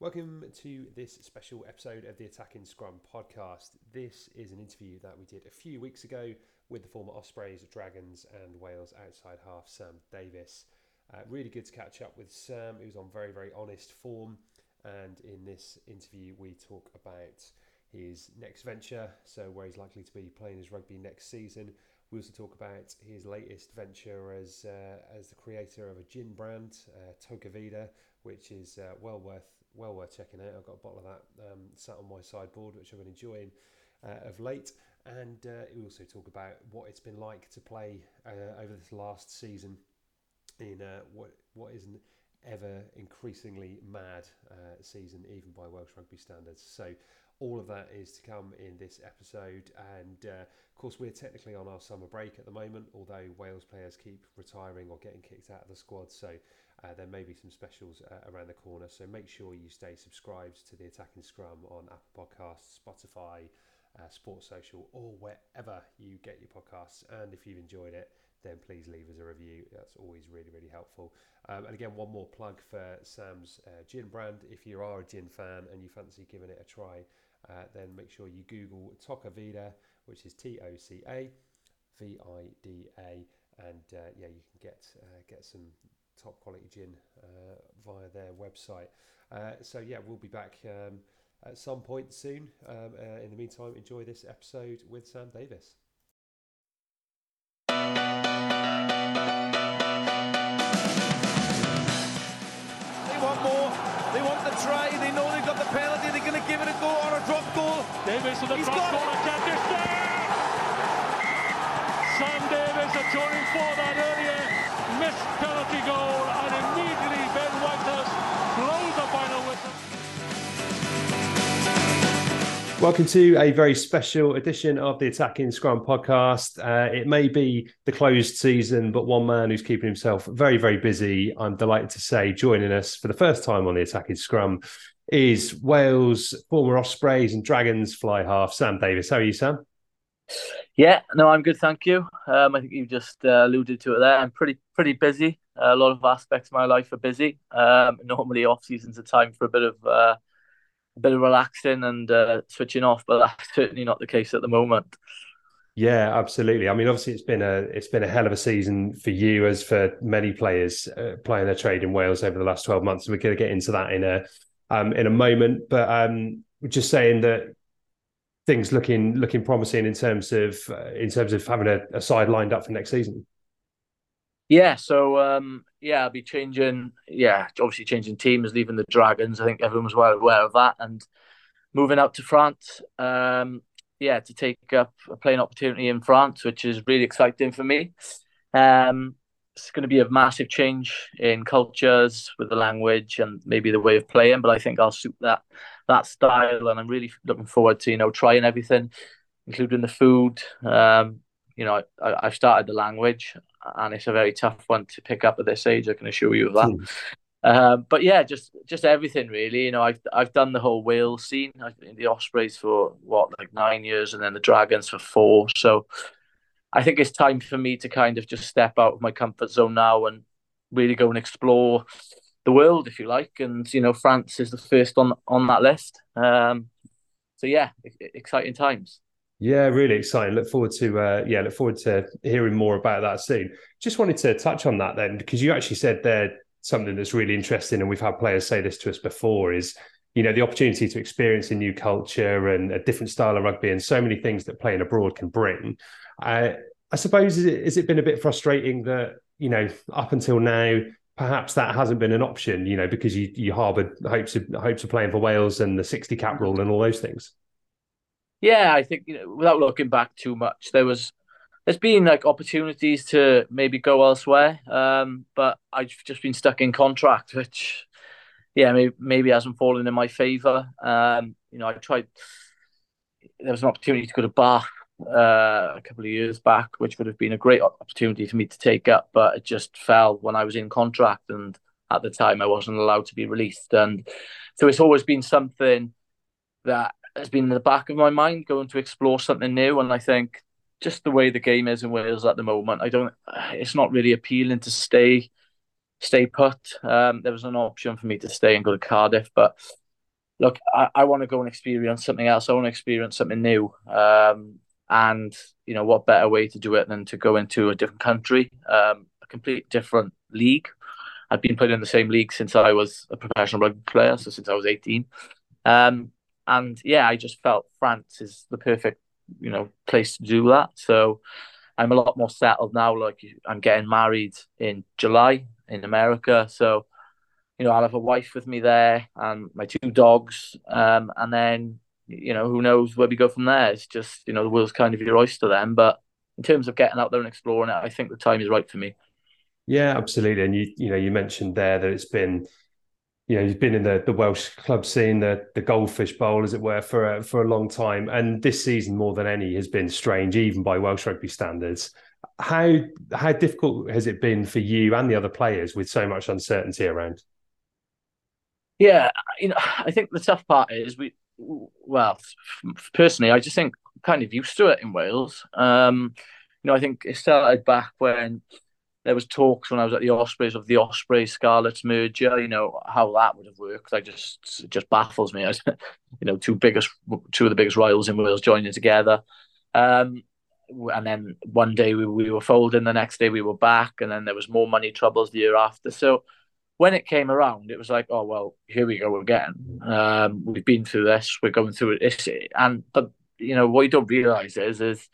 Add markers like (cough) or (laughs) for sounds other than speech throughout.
Welcome to this special episode of the Attacking Scrum podcast. This is an interview that we did a few weeks ago with the former Ospreys, Dragons, and Wales outside half Sam Davies. Uh, really good to catch up with Sam, who's on very, very honest form. And in this interview, we talk about his next venture, so where he's likely to be playing his rugby next season. We also talk about his latest venture as uh, as the creator of a gin brand, uh, which is uh, well worth well worth checking out. I've got a bottle of that um, sat on my sideboard, which I've been enjoying uh, of late. And uh, we also talk about what it's been like to play uh, over this last season in uh, what what is an ever increasingly mad uh, season, even by Welsh rugby standards. So all of that is to come in this episode. And of course, we're technically on our summer break at the moment, although Wales players keep retiring or getting kicked out of the squad. So uh, there may be some specials uh, around the corner. So make sure you stay subscribed to the Attacking Scrum on Apple Podcasts, Spotify, uh, Sports Social, or wherever you get your podcasts. And if you've enjoyed it, then please leave us a review. That's always really, really helpful. Um, and again, one more plug for Sam's uh, gin brand. If you are a gin fan and you fancy giving it a try, uh, then make sure you Google Toca Vida, which is T O C A V I D A, and uh, yeah, you can get uh, get some top quality gin uh, via their website. Uh, so yeah, we'll be back um, at some point soon. Um, uh, in the meantime, enjoy this episode with Sam Davies. They want more. They want the try. They know they've got the penalty. They're going to give it a go or a drop goal. Davies with the He's drop got goal it. attempt is there. Sam Davies adjoining for that earlier missed penalty goal, and immediately Ben Whitehouse blows the final whistle. Welcome to a very special edition of the Attacking Scrum podcast. Uh, it may be the closed season, but one man who's keeping himself very, very busy, I'm delighted to say, joining us for the first time on the Attacking Scrum is Wales former Ospreys and Dragons fly half, Sam Davies. How are you, Sam? Yeah, no, I'm good, thank you. Um, I think you just uh, alluded to it there. I'm pretty pretty busy. Uh, a lot of aspects of my life are busy. Um, normally, off season's a time for a bit of uh, a bit of relaxing and uh, switching off, but that's certainly not the case at the moment. Yeah, absolutely. I mean, obviously, it's been a it's been a hell of a season for you, as for many players uh, playing their trade in Wales over the last twelve months. And We're going to get into that in a um, in a moment, but um, just saying that things looking looking promising in terms of uh, in terms of having a, a side lined up for next season. Yeah, so um, yeah, I'll be changing. Yeah, obviously changing teams, leaving the Dragons. I think everyone was well aware of that, and moving out to France. Um, yeah, to take up a playing opportunity in France, which is really exciting for me. Um, it's going to be a massive change in cultures with the language and maybe the way of playing, but I think I'll suit that that style, and I'm really looking forward to you know trying everything, including the food. Um, you know, I, I've started the language, and it's a very tough one to pick up at this age. I can assure you of that. Um, but yeah, just just everything really. You know, I've I've done the whole Wales scene. I've been the Ospreys for what like nine years, and then the Dragons for four. So I think it's time for me to kind of just step out of my comfort zone now and really go and explore the world, if you like. And you know, France is the first on on that list. Um, so yeah, exciting times. Yeah, really exciting. Look forward to uh, yeah, look forward to hearing more about that soon. Just wanted to touch on that then, because you actually said there something that's really interesting, and we've had players say this to us before, is you know the opportunity to experience a new culture and a different style of rugby, and so many things that playing abroad can bring. Uh, I suppose is it, has it been a bit frustrating that you know up until now perhaps that hasn't been an option, you know, because you you harboured hopes of hopes of playing for Wales and the sixty cap rule and all those things. Yeah, I think you know, without looking back too much, there was there's been like opportunities to maybe go elsewhere, um, but I've just been stuck in contract, (laughs) which yeah, maybe, maybe hasn't fallen in my favour. Um, you know, I tried. There was an opportunity to go to Bath uh, a couple of years back, which would have been a great opportunity for me to take up, but it just fell when I was in contract, and at the time I wasn't allowed to be released, and so it's always been something that has been in the back of my mind, going to explore something new, and I think just the way the game is in Wales at the moment, I don't. It's not really appealing to stay stay put. Um, there was an option for me to stay and go to Cardiff, but look, I, I want to go and experience something else. I want to experience something new. Um, and you know what better way to do it than to go into a different country, um, a complete different league. I've been playing in the same league since I was a professional rugby player, so since I was eighteen. Um, and yeah, I just felt France is the perfect you know place to do that. So I'm a lot more settled now. Like I'm getting married in July in America, so you know I'll have a wife with me there and my two dogs, um, and then you know who knows where we go from there. It's just you know the world's kind of your oyster then. But in terms of getting out there and exploring it, I think the time is right for me. Yeah, absolutely. And you you know you mentioned there that it's been you know, you've been in the, the Welsh club scene, the the goldfish bowl, as it were, for a, for a long time, and this season more than any has been strange, even by Welsh rugby standards. How how difficult has it been for you and the other players with so much uncertainty around? Yeah, you know, I think the tough part is we. Well, personally, I just think kind of used to it in Wales. Um, you know, I think it started back when there was talks when I was at the Ospreys of the Osprey Scarlets merger. You know how that would have worked. I just it just baffles me. (laughs) you know, two biggest, two of the biggest rivals in Wales joining together. Um, and then one day we, we were folding, the next day we were back, and then there was more money troubles the year after. So when it came around, it was like, oh well, here we go again. Um, we've been through this, we're going through it, and but you know what you don't realise is is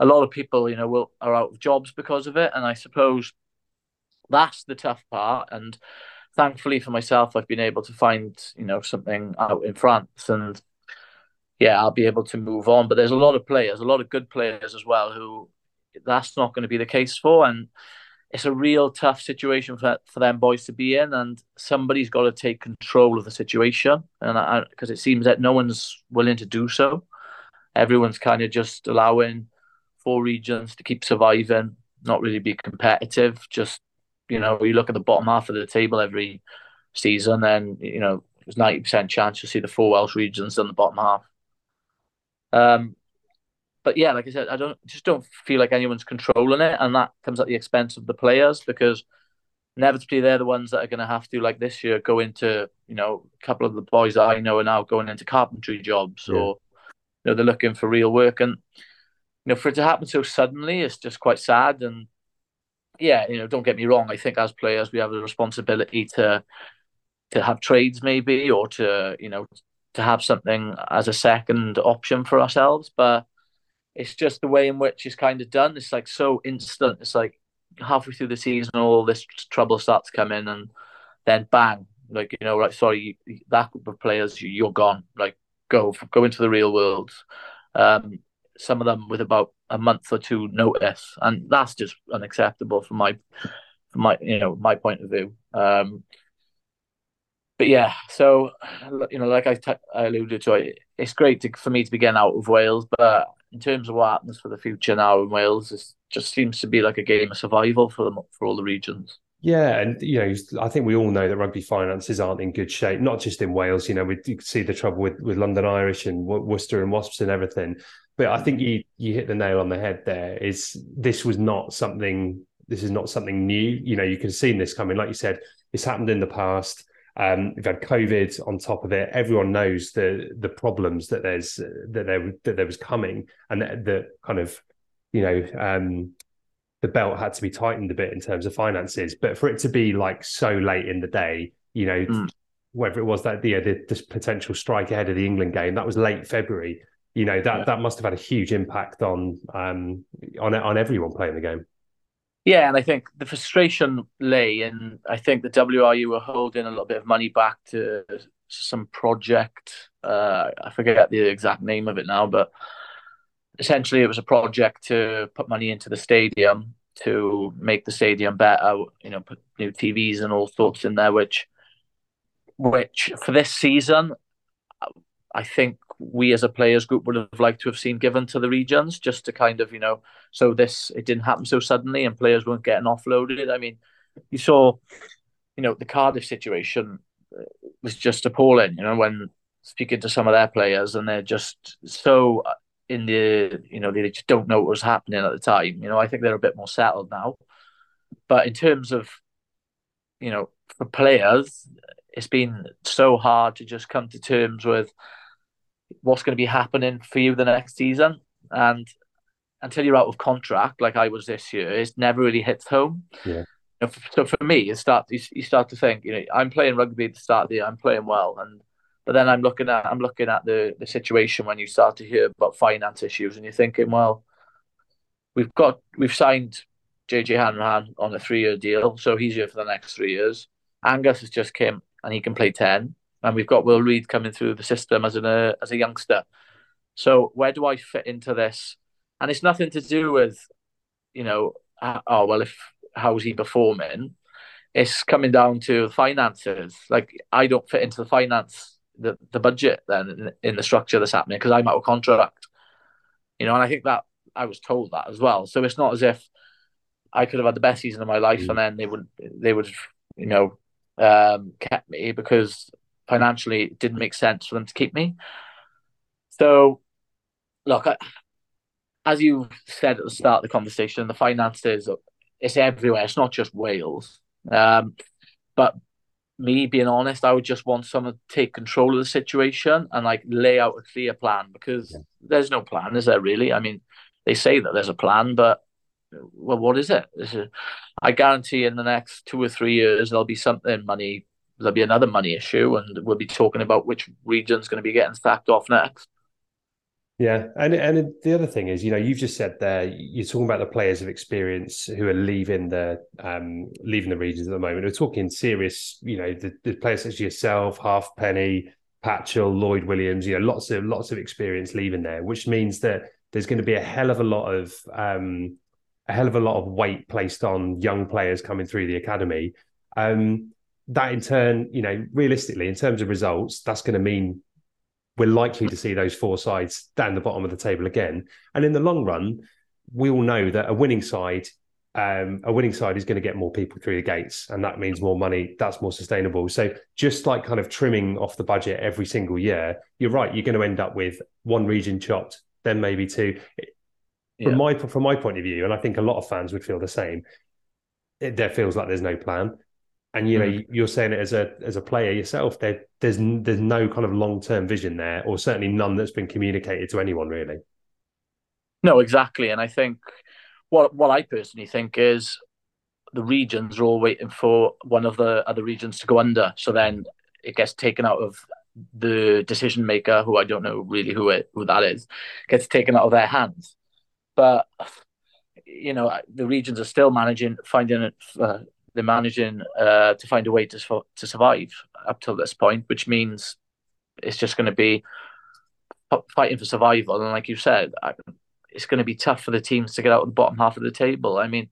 a lot of people, you know, will are out of jobs because of it, and I suppose that's the tough part. And thankfully for myself, I've been able to find, you know, something out in France, and yeah, I'll be able to move on. But there's a lot of players, a lot of good players as well, who that's not going to be the case for, and it's a real tough situation for for them boys to be in, and somebody's got to take control of the situation, and because it seems that no one's willing to do so. Everyone's kind of just allowing four regions to keep surviving, not really be competitive. Just you know, you look at the bottom half of the table every season, and you know, there's ninety percent chance you'll see the four Welsh regions in the bottom half. Um, but yeah, like I said, I don't just don't feel like anyone's controlling it, and that comes at the expense of the players because inevitably they're the ones that are going to have to, like this year, go into you know a couple of the boys that I know are now going into carpentry jobs, yeah. or you know they're looking for real work, and you know, for it to happen so suddenly, it's just quite sad. And yeah, you know, don't get me wrong. I think as players, we have a responsibility to to have trades maybe, or to you know, to have something as a second option for ourselves. But it's just the way in which it's kind of done. It's like so instant. It's like halfway through the season, all this trouble starts coming, and then bang, like you know, right? Sorry, that group of players, you're gone. Like go go into the real world. Um, some of them with about a month or two notice, and that's just unacceptable from my from my you know my point of view. Um, but yeah, so you know, like I, t- I alluded to, it, it's great to, for me to be getting out of Wales, but in terms of what happens for the future now in Wales, it just seems to be like a game of survival for them for all the regions. Yeah, and you know, I think we all know that rugby finances aren't in good shape. Not just in Wales, you know, we see the trouble with with London Irish and Worcester and Wasps and everything. But I think you you hit the nail on the head. There is this was not something. This is not something new. You know, you can see this coming. Like you said, it's happened in the past. Um, we've had COVID on top of it. Everyone knows the the problems that there's that there that there was coming, and that, that kind of you know um, the belt had to be tightened a bit in terms of finances. But for it to be like so late in the day, you know, mm. whether it was that the, the, the potential strike ahead of the England game, that was late February you know that yeah. that must have had a huge impact on um on on everyone playing the game. Yeah, and I think the frustration lay in I think the WRU were holding a little bit of money back to some project. Uh, I forget the exact name of it now, but essentially it was a project to put money into the stadium to make the stadium better. You know, put new TVs and all sorts in there, which which for this season, I think we as a players group would have liked to have seen given to the regions just to kind of, you know, so this it didn't happen so suddenly and players weren't getting offloaded. I mean, you saw, you know, the Cardiff situation uh, was just appalling, you know, when speaking to some of their players and they're just so in the, you know, they just don't know what was happening at the time. You know, I think they're a bit more settled now. But in terms of, you know, for players, it's been so hard to just come to terms with what's going to be happening for you the next season. And until you're out of contract, like I was this year, it's never really hits home. Yeah. So for me, you start you, start to think, you know, I'm playing rugby at the start of the year, I'm playing well, and but then I'm looking at I'm looking at the the situation when you start to hear about finance issues, and you're thinking, well, we've got we've signed JJ Hanrahan on a three year deal, so he's here for the next three years. Angus has just came and he can play ten and we've got Will Reed coming through the system as an uh, as a youngster. So where do I fit into this? And it's nothing to do with, you know, oh well, if how's he performing? It's coming down to finances. Like I don't fit into the finance, the the budget then in, in the structure that's happening because I'm out of contract. You know, and I think that I was told that as well. So it's not as if I could have had the best season of my life mm. and then they would they would you know um, kept me because financially it didn't make sense for them to keep me. So, look, I, as you said at the start of the conversation, the finances it's everywhere. It's not just Wales. Um, but me being honest, I would just want someone to take control of the situation and like lay out a clear plan because yeah. there's no plan, is there really? I mean, they say that there's a plan, but well, what is it? I guarantee in the next two or three years there'll be something money there'll be another money issue, and we'll be talking about which region's going to be getting sacked off next. Yeah, and and the other thing is, you know, you've just said there, you're talking about the players of experience who are leaving the um, leaving the regions at the moment. We're talking serious, you know, the, the players such as yourself, Halfpenny, Patchell, Lloyd Williams, you know, lots of lots of experience leaving there, which means that there's going to be a hell of a lot of um, a hell of a lot of weight placed on young players coming through the academy. Um, that in turn, you know, realistically, in terms of results, that's going to mean we're likely to see those four sides down the bottom of the table again. And in the long run, we all know that a winning side, um, a winning side is going to get more people through the gates, and that means more money. That's more sustainable. So just like kind of trimming off the budget every single year, you're right. You're going to end up with one region chopped, then maybe two. From yeah. my from my point of view, and I think a lot of fans would feel the same. It, there feels like there's no plan and you know mm. you're saying it as a as a player yourself there there's there's no kind of long-term vision there or certainly none that's been communicated to anyone really. No exactly. And i think what what i personally think is the regions are all waiting for one of the other regions to go under. So then it gets taken out of the decision maker who i don't know really who it who that is gets taken out of their hands. But you know the regions are still managing finding it uh, they're managing uh, to find a way to to survive up till this point, which means it's just going to be fighting for survival. And like you said, it's going to be tough for the teams to get out of the bottom half of the table. I mean,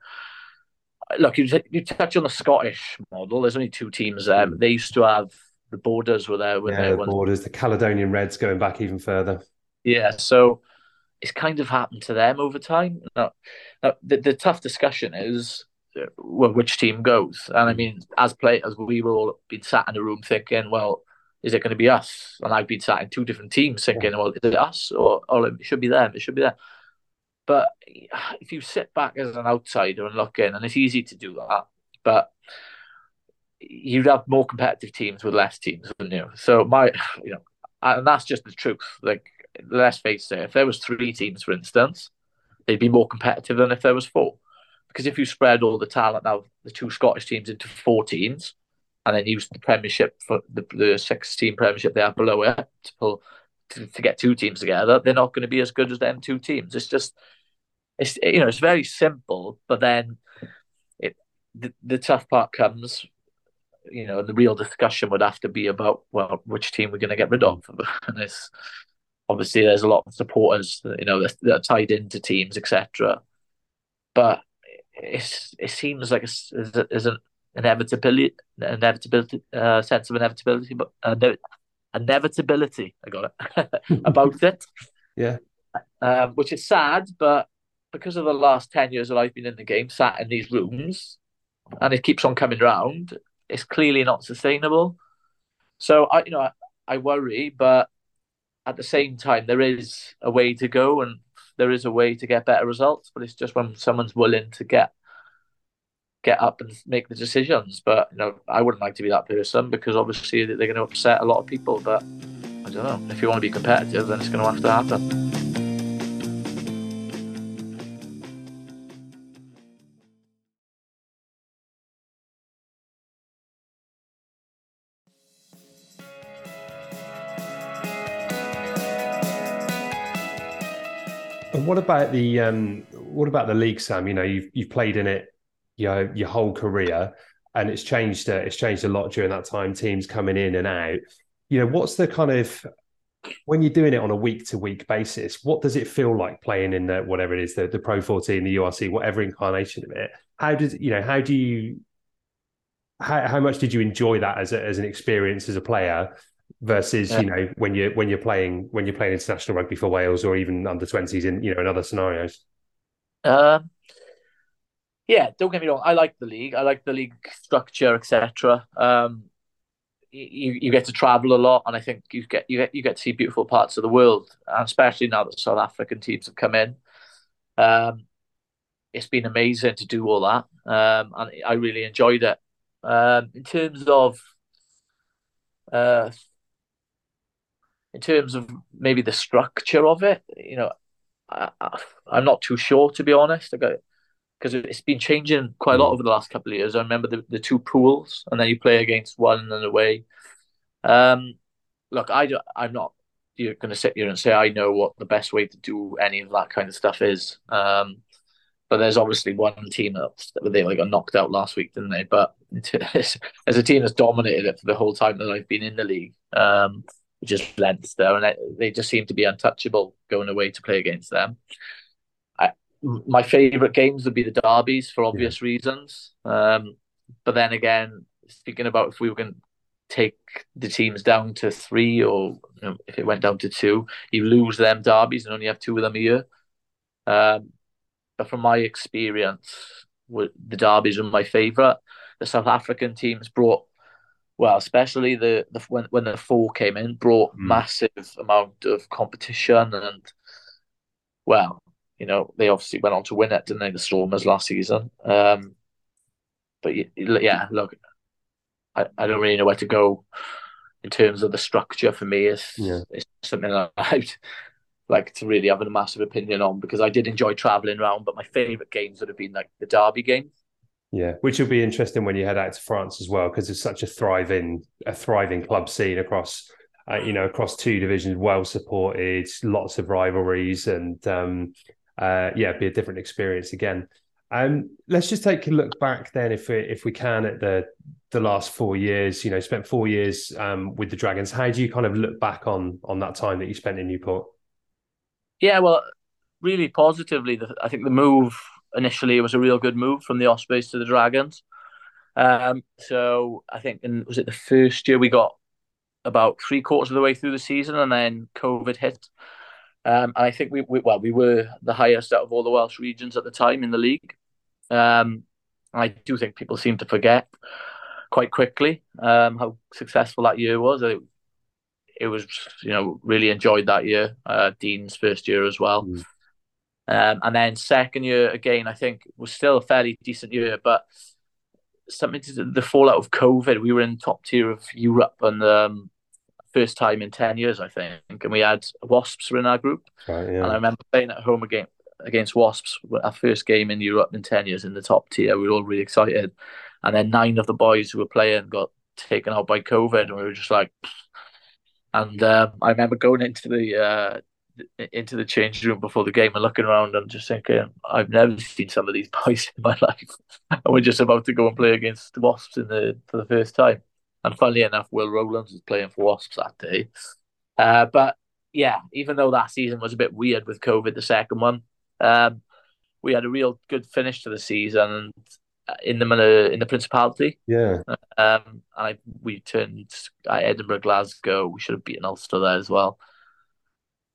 look, you you touch on the Scottish model. There's only two teams. Um, they used to have the Borders were there. yeah, the Borders, the Caledonian Reds, going back even further. Yeah, so it's kind of happened to them over time. Now, now the, the tough discussion is well, which team goes. And I mm. mean, as players, we were all been sat in a room thinking, well, is it going to be us? And I've been sat in two different teams thinking, well, is it us or, or it should be them? It should be them. But if you sit back as an outsider and look in, and it's easy to do that, but you'd have more competitive teams with less teams, wouldn't you? So my, (laughs) you know, and that's just the truth. Like, let's face it, if there was three teams, for instance, they'd be more competitive than if there was four. Because if you spread all the talent now, the two Scottish teams into four teams, and then use the Premiership for the, the six team Premiership they have below it to, pull, to, to get two teams together, they're not going to be as good as them two teams. It's just, it's you know, it's very simple, but then it the, the tough part comes you know, the real discussion would have to be about well, which team we're going to get rid of, (laughs) and it's obviously there's a lot of supporters, you know, that, that are tied into teams, etc. But it's, it seems like it's, it's, an inevitability, inevitability, uh, sense of inevitability, but uh, inevitability. I got it (laughs) about (laughs) it. Yeah, um, which is sad, but because of the last ten years that I've been in the game, sat in these rooms, and it keeps on coming round, it's clearly not sustainable. So I, you know, I, I worry, but at the same time, there is a way to go, and there is a way to get better results. But it's just when mm. someone's willing to get get up and make the decisions. But you know, I wouldn't like to be that person because obviously they're going to upset a lot of people. But I don't know. If you want to be competitive, then it's going to have to happen. And what about the um, what about the league, Sam? You know, you've you've played in it, you know, your whole career, and it's changed. Uh, it's changed a lot during that time. Teams coming in and out. You know, what's the kind of when you're doing it on a week to week basis? What does it feel like playing in the whatever it is, the the Pro 14, the URC, whatever incarnation of it? How does you know? How do you? How, how much did you enjoy that as a, as an experience as a player? Versus yeah. you know when you're when you're playing when you're playing international rugby for Wales or even under twenties in you know in other scenarios. Um, yeah, don't get me wrong. I like the league. I like the league structure, etc. Um, you you get to travel a lot, and I think you get you get you get to see beautiful parts of the world, and especially now that South African teams have come in. Um, it's been amazing to do all that, um, and I really enjoyed it. Um, in terms of uh, in terms of maybe the structure of it, you know, I, am not too sure to be honest. because it's been changing quite a lot mm. over the last couple of years. I remember the, the two pools, and then you play against one and away. Um, look, I I'm not you're going to sit here and say I know what the best way to do any of that kind of stuff is. Um, but there's obviously one team that they like got knocked out last week, didn't they? But (laughs) as a team that's dominated it for the whole time that I've been in the league, um, is Leinster, and they just seem to be untouchable going away to play against them. I, my favourite games would be the derbies for obvious yeah. reasons. Um, but then again, speaking about if we were going to take the teams down to three, or you know, if it went down to two, you lose them derbies and only have two of them a year. Um, but from my experience, the derbies are my favourite. The South African teams brought well, especially the, the when when the four came in, brought mm. massive amount of competition and well, you know, they obviously went on to win it, didn't they? The Stormers last season. Um, but yeah, look, I, I don't really know where to go in terms of the structure. For me, it's yeah. it's something that (laughs) I'd like to really have a massive opinion on because I did enjoy traveling around, but my favorite games would have been like the derby games. Yeah, which will be interesting when you head out to France as well, because it's such a thriving, a thriving club scene across, uh, you know, across two divisions, well supported, lots of rivalries, and um, uh, yeah, be a different experience again. Um, let's just take a look back then, if we, if we can, at the the last four years. You know, spent four years um, with the Dragons. How do you kind of look back on on that time that you spent in Newport? Yeah, well, really positively. The, I think the move initially it was a real good move from the Ospreys to the Dragons. Um, so I think in was it the first year we got about three quarters of the way through the season, and then COVID hit. Um, and I think we, we, well we were the highest out of all the Welsh regions at the time in the league. Um, I do think people seem to forget quite quickly um, how successful that year was. It, it was you know really enjoyed that year. Uh, Dean's first year as well. Mm. Um, and then second year again, I think was still a fairly decent year, but something to the fallout of COVID, we were in top tier of Europe and um, first time in ten years, I think, and we had Wasps were in our group. Right, yeah. And I remember playing at home again against Wasps, our first game in Europe in ten years in the top tier. We were all really excited, and then nine of the boys who were playing got taken out by COVID, and we were just like. And um, I remember going into the uh, into the change room before the game and looking around and just thinking, I've never seen some of these (laughs) boys in my life. (laughs) and we're just about to go and play against the Wasps in the for the first time. And funnily enough, Will Rowlands was playing for Wasps that day. Uh, but yeah, even though that season was a bit weird with COVID, the second one, um, we had a real good finish to the season. And in the in the Principality. Yeah. Um, and I we turned at Edinburgh, Glasgow. We should have beaten Ulster there as well.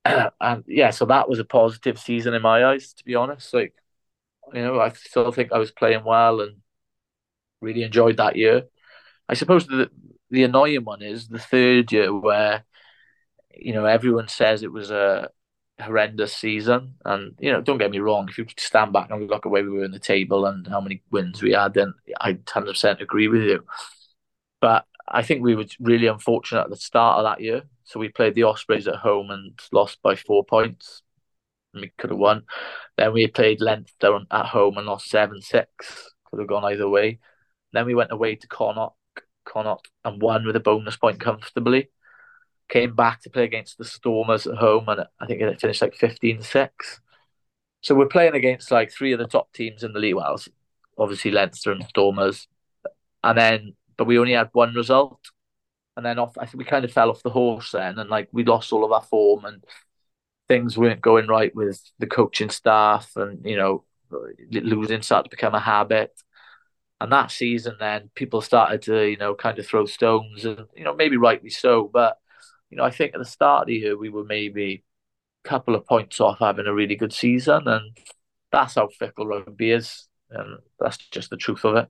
(clears throat) and yeah, so that was a positive season in my eyes, to be honest. Like, you know, I still think I was playing well and really enjoyed that year. I suppose the the annoying one is the third year where, you know, everyone says it was a horrendous season. And, you know, don't get me wrong, if you stand back and look at where we were in the table and how many wins we had, then I 100% agree with you. But I think we were really unfortunate at the start of that year. So we played the Ospreys at home and lost by four points. We could have won. Then we played Leinster at home and lost 7 6. Could have gone either way. Then we went away to Connacht, Connacht and won with a bonus point comfortably came back to play against the Stormers at home, and I think it finished like 15 6. So we're playing against like three of the top teams in the league. Well, obviously Leinster and Stormers, and then but we only had one result, and then off. I think we kind of fell off the horse then, and like we lost all of our form, and things weren't going right with the coaching staff, and you know, losing started to become a habit. And that season, then people started to, you know, kind of throw stones, and you know, maybe rightly so, but you know, I think at the start of the year we were maybe a couple of points off having a really good season, and that's how fickle rugby is, and that's just the truth of it.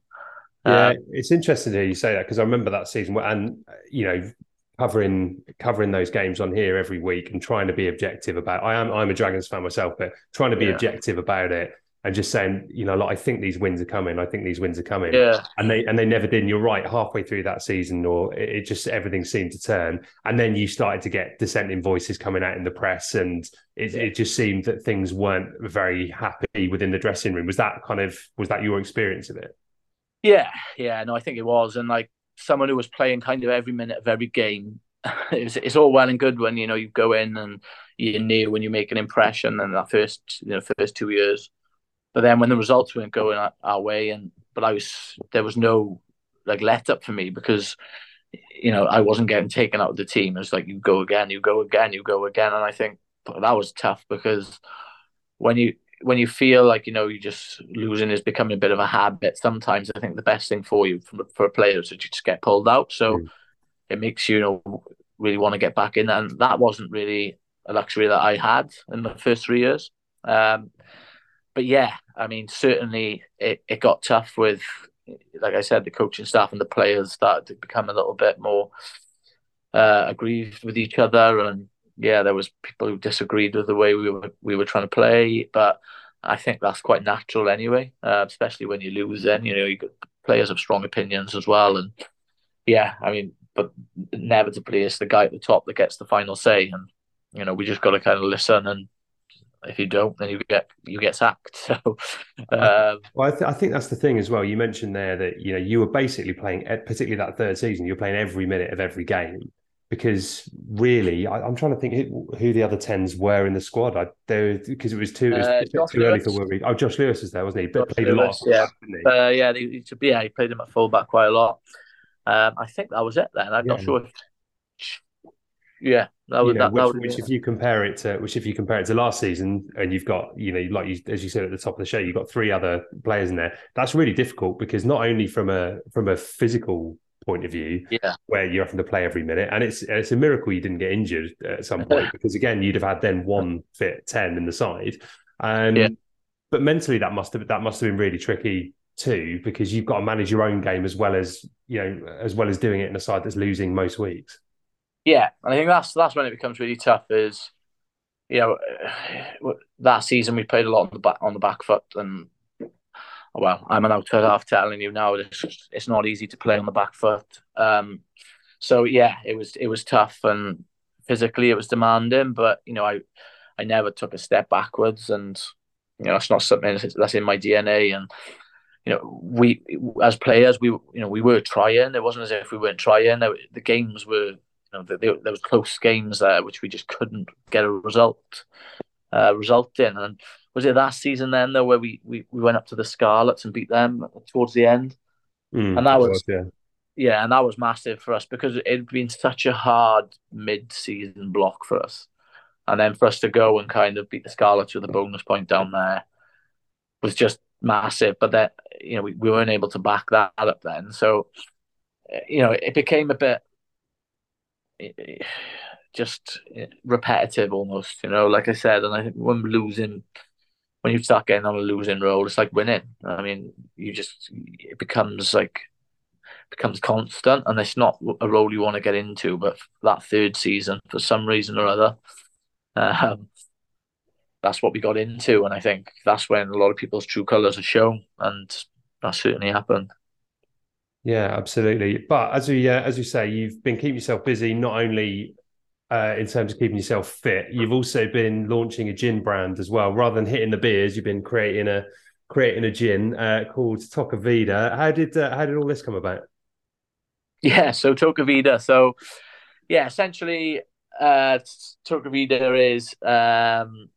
Yeah, um, it's interesting to hear you say that because I remember that season, and you know, covering covering those games on here every week and trying to be objective about. I am I'm a Dragons fan myself, but trying to be yeah. objective about it and just saying, you know, like I think these wins are coming. I think these wins are coming. Yeah. And they and they never did. And you're right. Halfway through that season, or it, it, just everything seemed to turn. And then you started to get dissenting voices coming out in the press, and it, it just seemed that things weren't very happy within the dressing room. Was that kind of was that your experience of it? Yeah, yeah. No, I think it was. And like someone who was playing kind of every minute of every game, (laughs) it's it's all well and good when you know you go in and you're new when you make an impression, and that first you know first two years but then when the results weren't going our, our way, and but I was there was no like let up for me because you know I wasn't getting taken out of the team. It was like you go again, you go again, you go again, and I think that was tough because when you when you feel like you know you're just losing is becoming a bit of a habit. Sometimes I think the best thing for you for, for a player is to just get pulled out. So mm. it makes you, you know really want to get back in, and that wasn't really a luxury that I had in the first three years. Um, but yeah, I mean, certainly it, it got tough with, like I said, the coaching staff and the players started to become a little bit more uh, aggrieved with each other, and yeah, there was people who disagreed with the way we were we were trying to play. But I think that's quite natural anyway, uh, especially when you lose. Then you know, you got players have strong opinions as well, and yeah, I mean, but inevitably it's the guy at the top that gets the final say, and you know, we just got to kind of listen and if you don't, then you get you get sacked. (laughs) So, um, well, I, th- I, think that's the thing as well. You mentioned there that you know you were basically playing, particularly that third season, you're playing every minute of every game because really, I, am trying to think who, who, the other tens were in the squad. I there because it was too, it was uh, too early for Worry. Oh, Josh Lewis was there, wasn't he? But Josh played Lewis, a lot. Yeah, uh, yeah, he, yeah, he played him at fullback quite a lot. Um, I think that was it. Then I'm yeah. not sure if yeah, that would, you know, that, which, that would which if you compare it to which if you compare it to last season, and you've got you know like you, as you said at the top of the show, you've got three other players in there. That's really difficult because not only from a from a physical point of view, yeah, where you're having to play every minute, and it's it's a miracle you didn't get injured at some point because again you'd have had then one fit ten in the side, and yeah. but mentally that must have that must have been really tricky too because you've got to manage your own game as well as you know as well as doing it in a side that's losing most weeks. Yeah, and I think that's that's when it becomes really tough. Is you know (sighs) that season we played a lot on the back on the back foot, and well, I'm an outside half telling you now. It's it's not easy to play on the back foot. Um, so yeah, it was it was tough, and physically it was demanding. But you know, I I never took a step backwards, and you know that's not something that's in my DNA. And you know, we as players, we you know we were trying. It wasn't as if we weren't trying. The games were you know, there was close games there which we just couldn't get a result uh, result in. And was it that season then though where we, we, we went up to the Scarlets and beat them towards the end? Mm, and that was, was yeah. yeah, and that was massive for us because it had been such a hard mid-season block for us, and then for us to go and kind of beat the Scarlets with a bonus point down there was just massive. But then you know, we, we weren't able to back that up then. So, you know, it became a bit just repetitive almost, you know, like I said, and I think when losing, when you start getting on a losing road, it's like winning. I mean, you just, it becomes like, becomes constant and it's not a role you want to get into, but that third season, for some reason or other, um, that's what we got into. And I think that's when a lot of people's true colours are shown. And that certainly happened. Yeah, absolutely. But as you as we say, you've been keeping yourself busy not only uh, in terms of keeping yourself fit, you've also been launching a gin brand as well. Rather than hitting the beers, you've been creating a creating a gin uh, called Toca Vida. How did uh, how did all this come about? Yeah, so Toca Vida. So yeah, essentially, uh, is um,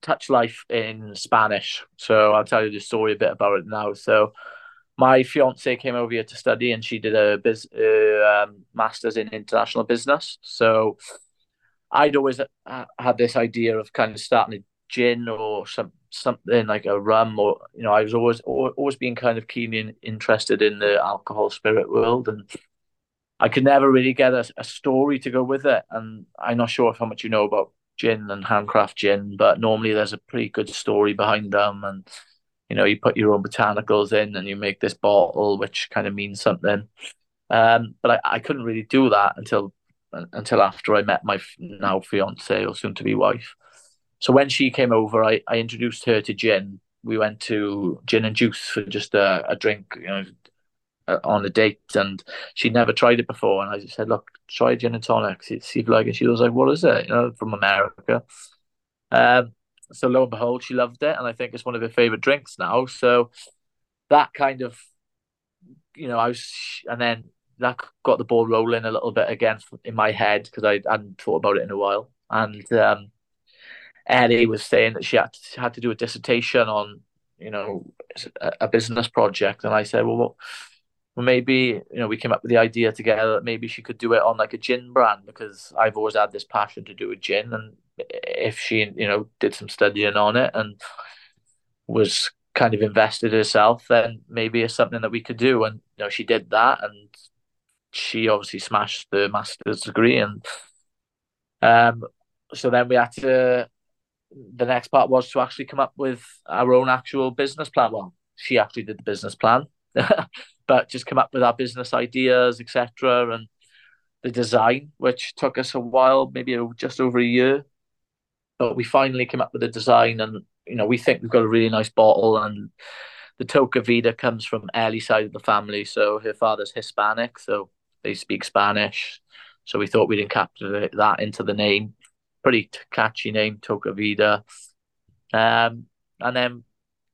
touch life in Spanish. So I'll tell you the story a bit about it now. So my fiance came over here to study and she did a biz, uh, um, master's in international business. So I'd always uh, had this idea of kind of starting a gin or some something like a rum or you know I was always always being kind of keenly interested in the alcohol spirit world and I could never really get a, a story to go with it and I'm not sure how much you know about gin and handcraft gin but normally there's a pretty good story behind them and you know, you put your own botanicals in and you make this bottle, which kind of means something. Um, but I, I couldn't really do that until until after I met my now fiance or soon to be wife. So when she came over, I, I introduced her to gin. We went to gin and juice for just a, a drink, you know, on a date, and she'd never tried it before. And I just said, "Look, try gin and tonic, see, if you like it." She was like, "What is it?" You know, from America. Um, so lo and behold, she loved it, and I think it's one of her favorite drinks now. So that kind of, you know, I was, and then that got the ball rolling a little bit again in my head because I hadn't thought about it in a while. And um, Ellie was saying that she had to, had to do a dissertation on, you know, a, a business project, and I said, well, well, maybe you know we came up with the idea together that maybe she could do it on like a gin brand because I've always had this passion to do a gin, and if she you know did some studying on it and was kind of invested herself, then maybe it's something that we could do. And you know she did that, and she obviously smashed the master's degree, and um, so then we had to. The next part was to actually come up with our own actual business plan. Well, she actually did the business plan. (laughs) but just come up with our business ideas, etc., and the design, which took us a while, maybe just over a year. But we finally came up with the design, and you know we think we've got a really nice bottle. And the Toca Vida comes from Ellie's side of the family, so her father's Hispanic, so they speak Spanish. So we thought we'd encapsulate that into the name. Pretty catchy name, Toca Vida. Um, and then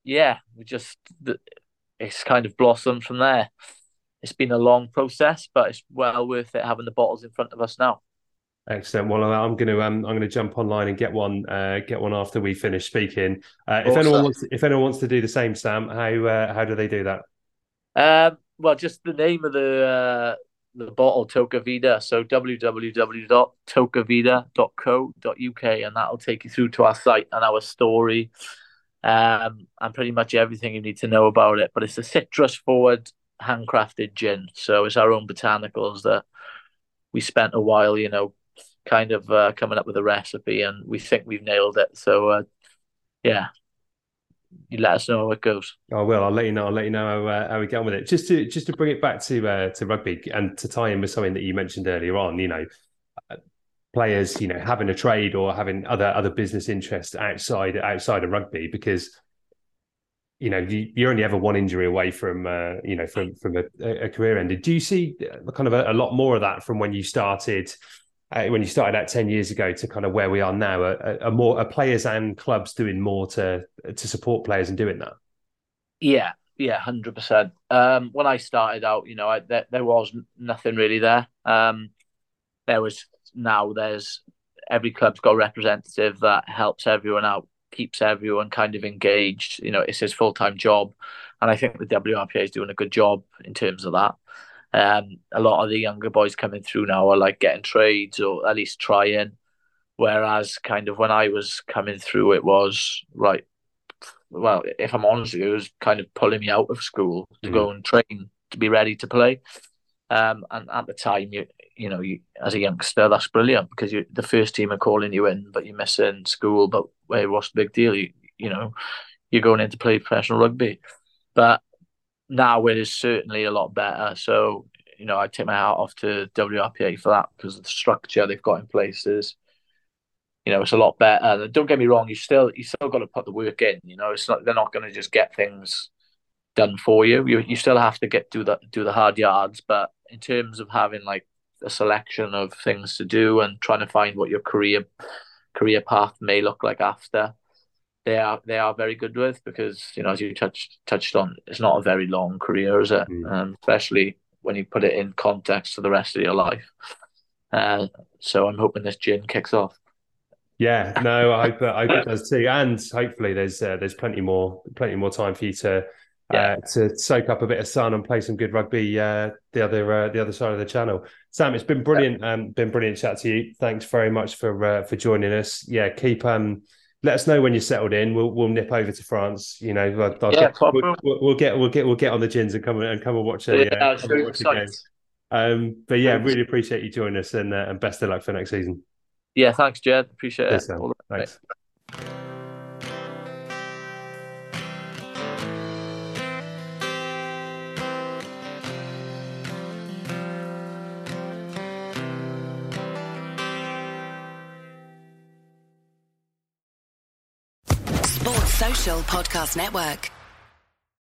yeah, we just it's kind of blossomed from there. It's been a long process, but it's well worth it having the bottles in front of us now. Excellent. Well, I'm going to um, I'm going to jump online and get one uh, get one after we finish speaking. Uh, if awesome. anyone wants to, if anyone wants to do the same, Sam, how uh, how do they do that? Um, well, just the name of the uh, the bottle Toca Vida. So www.tocavida.co.uk, and that'll take you through to our site and our story um, and pretty much everything you need to know about it. But it's a citrus forward handcrafted gin, so it's our own botanicals that we spent a while, you know, kind of uh, coming up with a recipe, and we think we've nailed it. So, uh, yeah, you let us know how it goes. I will. I'll let you know. I'll let you know how, uh, how we get on with it. Just to just to bring it back to uh, to rugby and to tie in with something that you mentioned earlier on. You know, players, you know, having a trade or having other other business interests outside outside of rugby because you know you, you're only ever one injury away from uh, you know from from a, a career ended. Do you see kind of a, a, lot more of that from when you started? Uh, when you started out 10 years ago to kind of where we are now are, more are players and clubs doing more to to support players and doing that yeah yeah 100% um, when i started out you know I, there, there was nothing really there um, there was now there's every club's got a representative that helps everyone out, keeps everyone kind of engaged. You know, it's his full time job, and I think the WRPA is doing a good job in terms of that. Um, a lot of the younger boys coming through now are like getting trades or at least trying. Whereas, kind of when I was coming through, it was right. well, if I'm honest it was kind of pulling me out of school to mm. go and train to be ready to play. Um, and at the time, you you know, you, as a youngster, that's brilliant because you the first team are calling you in, but you're missing school. But hey, what's the big deal? You you know, you're going in to play professional rugby. But now it is certainly a lot better. So you know, I take my hat off to WRPA for that because the structure they've got in place is, you know, it's a lot better. And don't get me wrong, you still you still got to put the work in. You know, it's not they're not going to just get things done for you. You you still have to get do the do the hard yards. But in terms of having like a selection of things to do and trying to find what your career career path may look like after, they are they are very good with because you know as you touched touched on, it's not a very long career, is it? Mm. Um, especially when you put it in context to the rest of your life. Uh, so I'm hoping this gin kicks off. Yeah, (laughs) no, I hope, I hope it does too, and hopefully there's uh, there's plenty more plenty more time for you to uh, to soak up a bit of sun and play some good rugby uh, the other uh, the other side of the channel. Sam, it's been brilliant. Um, been brilliant chat to you. Thanks very much for uh, for joining us. Yeah, keep um let us know when you're settled in. We'll we'll nip over to France. You know, I'll, I'll yeah, get, we'll, we'll, get we'll get we'll get on the gins and come and come and watch a, yeah, uh, game. Um, but yeah, really appreciate you joining us and uh, and best of luck for next season. Yeah, thanks, Jed. Appreciate it. Thanks. Podcast Network.